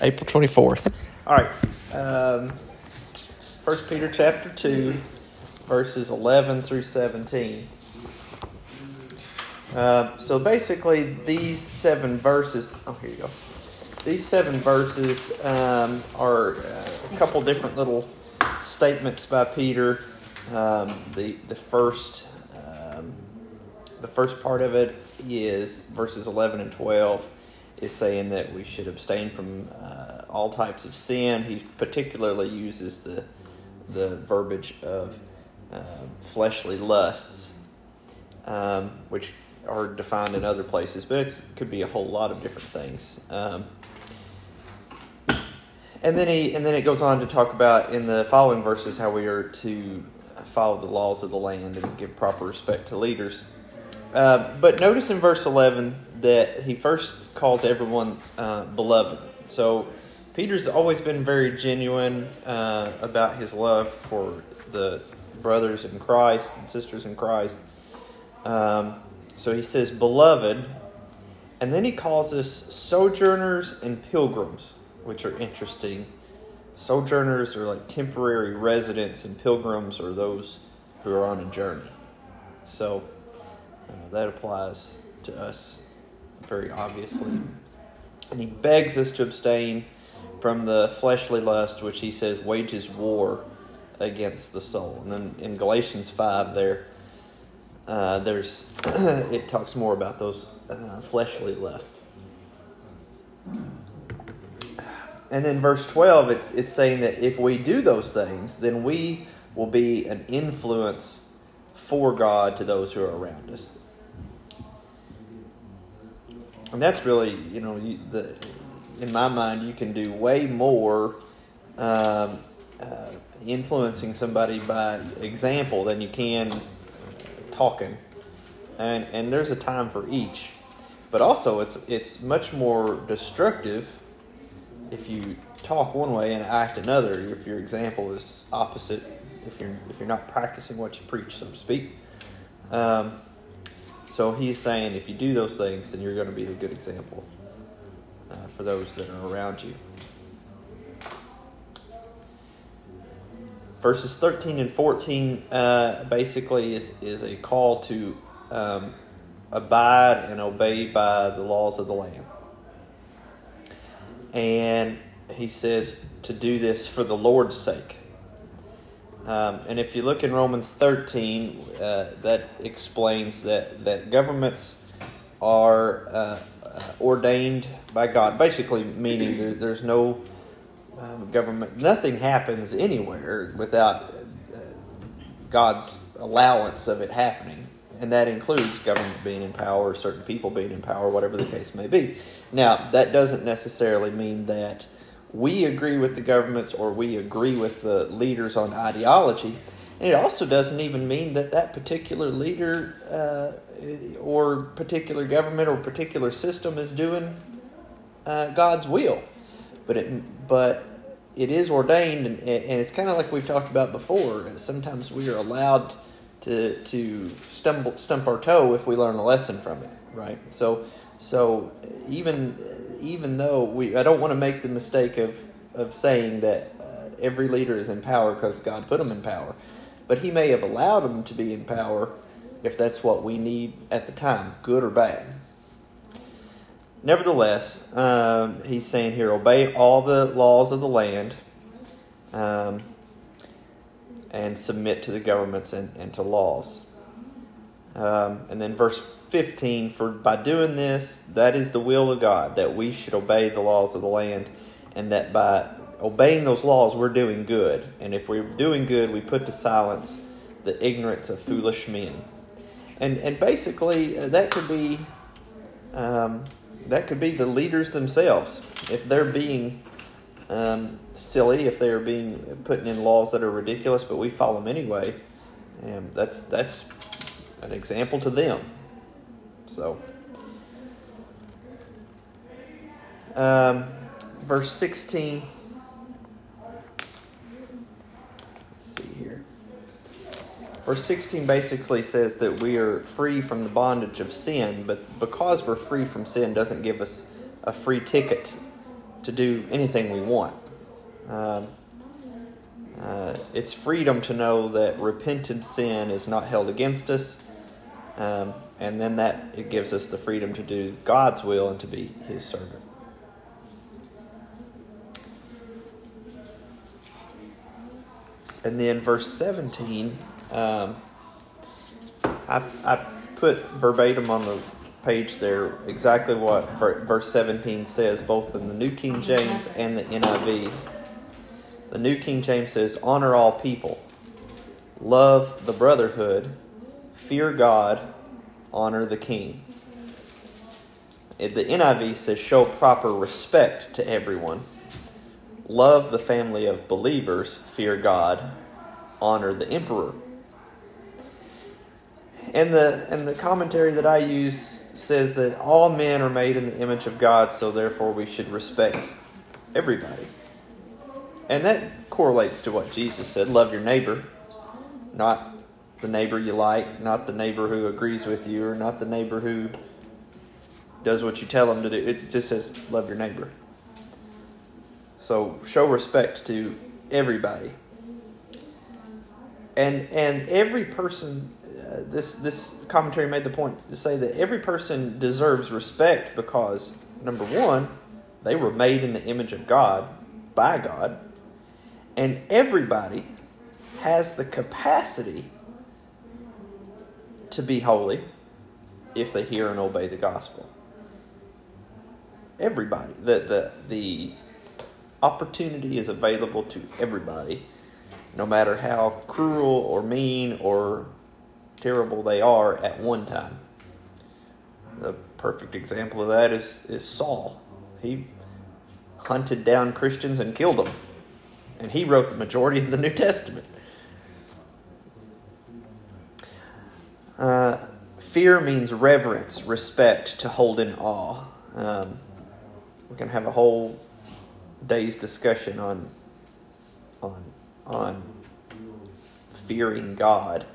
April 24th. All right. Um, 1 Peter chapter 2, verses 11 through 17. Uh, so basically, these seven verses. Oh, here you go. These seven verses um, are uh, a couple different little statements by Peter. Um, the the first um, the first part of it is verses 11 and 12 is saying that we should abstain from uh, all types of sin. He particularly uses the the verbiage of uh, fleshly lusts, um, which are defined in other places, but it could be a whole lot of different things. Um, and then he and then it goes on to talk about in the following verses how we are to follow the laws of the land and give proper respect to leaders. Uh, but notice in verse 11 that he first calls everyone uh, beloved. So Peter's always been very genuine uh, about his love for the brothers in Christ and sisters in Christ. Um, so he says, beloved, and then he calls us sojourners and pilgrims, which are interesting. Sojourners are like temporary residents, and pilgrims are those who are on a journey. So uh, that applies to us very obviously. And he begs us to abstain from the fleshly lust, which he says wages war against the soul. And then in Galatians 5, there, uh, there's it talks more about those uh, fleshly lusts. And then verse 12, it's, it's saying that if we do those things, then we will be an influence for God to those who are around us. And that's really you know you, the in my mind you can do way more um, uh, influencing somebody by example than you can talking. And and there's a time for each. But also it's it's much more destructive if you talk one way and act another if your example is opposite if you're if you're not practicing what you preach so to speak um, so he's saying if you do those things, then you're going to be a good example uh, for those that are around you. Verses 13 and 14 uh, basically is, is a call to um, abide and obey by the laws of the land. And he says to do this for the Lord's sake. Um, and if you look in Romans 13, uh, that explains that, that governments are uh, uh, ordained by God, basically meaning there, there's no um, government, nothing happens anywhere without uh, God's allowance of it happening. And that includes government being in power, certain people being in power, whatever the case may be. Now, that doesn't necessarily mean that we agree with the governments or we agree with the leaders on ideology. And it also doesn't even mean that that particular leader uh, or particular government or particular system is doing uh, God's will. But it, but it is ordained, and, and it's kind of like we've talked about before. Sometimes we are allowed to to stumble stump our toe if we learn a lesson from it, right? So so even even though we, I don't want to make the mistake of, of saying that uh, every leader is in power because God put them in power, but He may have allowed them to be in power if that's what we need at the time, good or bad. Nevertheless, um, he's saying here, obey all the laws of the land um, and submit to the governments and, and to laws. Um, and then verse 15 For by doing this, that is the will of God, that we should obey the laws of the land, and that by obeying those laws, we're doing good. And if we're doing good, we put to silence the ignorance of foolish men. And, and basically, uh, that could be. Um, that could be the leaders themselves. If they're being um, silly, if they're being putting in laws that are ridiculous, but we follow them anyway, and that's that's an example to them. So, um, verse 16. Let's see here. Verse 16 basically says that we are free from the bondage of sin, but because we're free from sin doesn't give us a free ticket to do anything we want. Um, uh, it's freedom to know that repented sin is not held against us, um, and then that it gives us the freedom to do God's will and to be His servant. And then verse 17, um, I, I put verbatim on the page there exactly what verse 17 says, both in the New King James and the NIV. The New King James says, Honor all people, love the brotherhood, fear God, honor the king. The NIV says, Show proper respect to everyone, love the family of believers, fear God, honor the emperor. And the and the commentary that I use says that all men are made in the image of God, so therefore we should respect everybody. And that correlates to what Jesus said love your neighbor, not the neighbor you like, not the neighbor who agrees with you, or not the neighbor who does what you tell them to do. It just says love your neighbor. So show respect to everybody. And and every person uh, this this commentary made the point to say that every person deserves respect because number one, they were made in the image of God by God, and everybody has the capacity to be holy if they hear and obey the gospel. Everybody, the the the opportunity is available to everybody, no matter how cruel or mean or terrible they are at one time. The perfect example of that is, is Saul. He hunted down Christians and killed them. And he wrote the majority of the New Testament. Uh, fear means reverence, respect, to hold in awe. Um, we can have a whole day's discussion on on on fearing God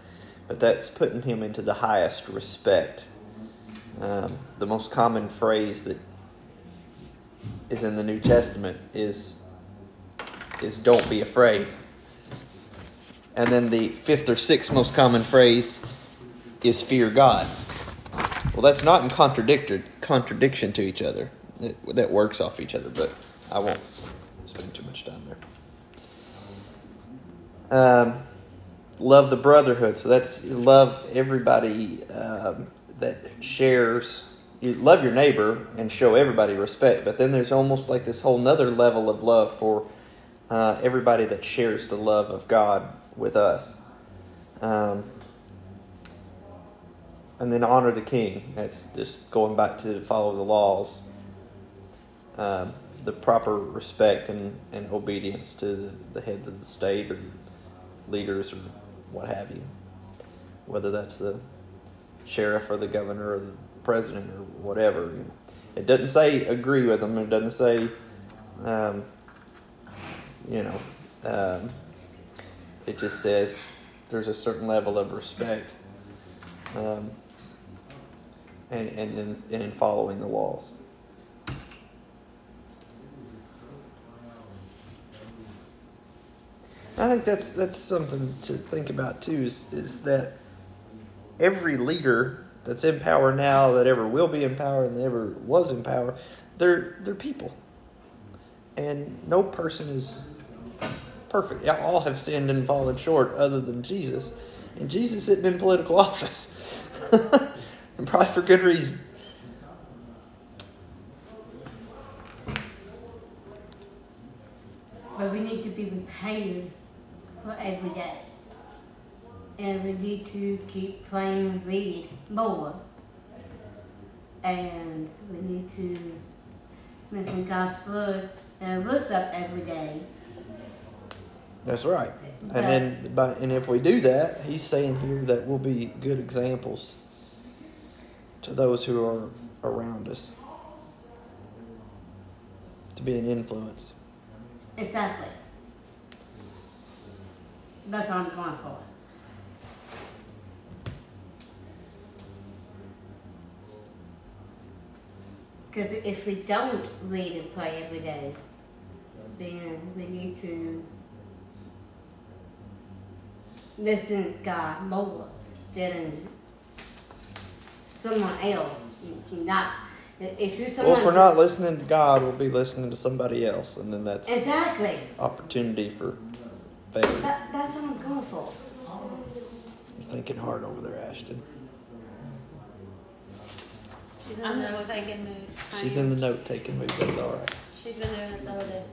but that's putting him into the highest respect. Um, the most common phrase that is in the New Testament is is "Don't be afraid," and then the fifth or sixth most common phrase is "Fear God." Well, that's not in contradiction contradiction to each other. It, that works off each other, but I won't spend too much time there. Um, love the brotherhood. So that's love everybody um, that shares. You love your neighbor and show everybody respect. But then there's almost like this whole nother level of love for uh, everybody that shares the love of God with us. Um, and then honor the king. That's just going back to follow the laws. Um, the proper respect and, and obedience to the, heads of the state or leaders or what have you. Whether that's the sheriff or the governor or the president or whatever. It doesn't say agree with them. It doesn't say, um, you know, um, it just says there's a certain level of respect um, and, and, in, and in following the laws. I think that's that's something to think about too. Is is that every leader that's in power now, that ever will be in power, and that ever was in power, they're they're people, and no person is perfect. All have sinned and fallen short, other than Jesus, and Jesus isn't in political office, and probably for good reason. But we need to be prepared for every day. And we need to keep praying and read more. And we need to listen God's word and worship every day. That's right. And then, by, and if we do that, he's saying here that we'll be good examples to those who are around us, to be an influence. Exactly. That's what I'm going for. Because if we don't read and pray every day, then we need to listen to God more instead of someone else. Not if you're someone. Well, if we're not listening to God, we'll be listening to somebody else, and then that's exactly. opportunity for failure. That, that's what I'm going for. You're thinking hard over there, Ashton. She's in I'm the just note-taking mood. She's in the note taking mood. That's all right. She's been doing it the whole day.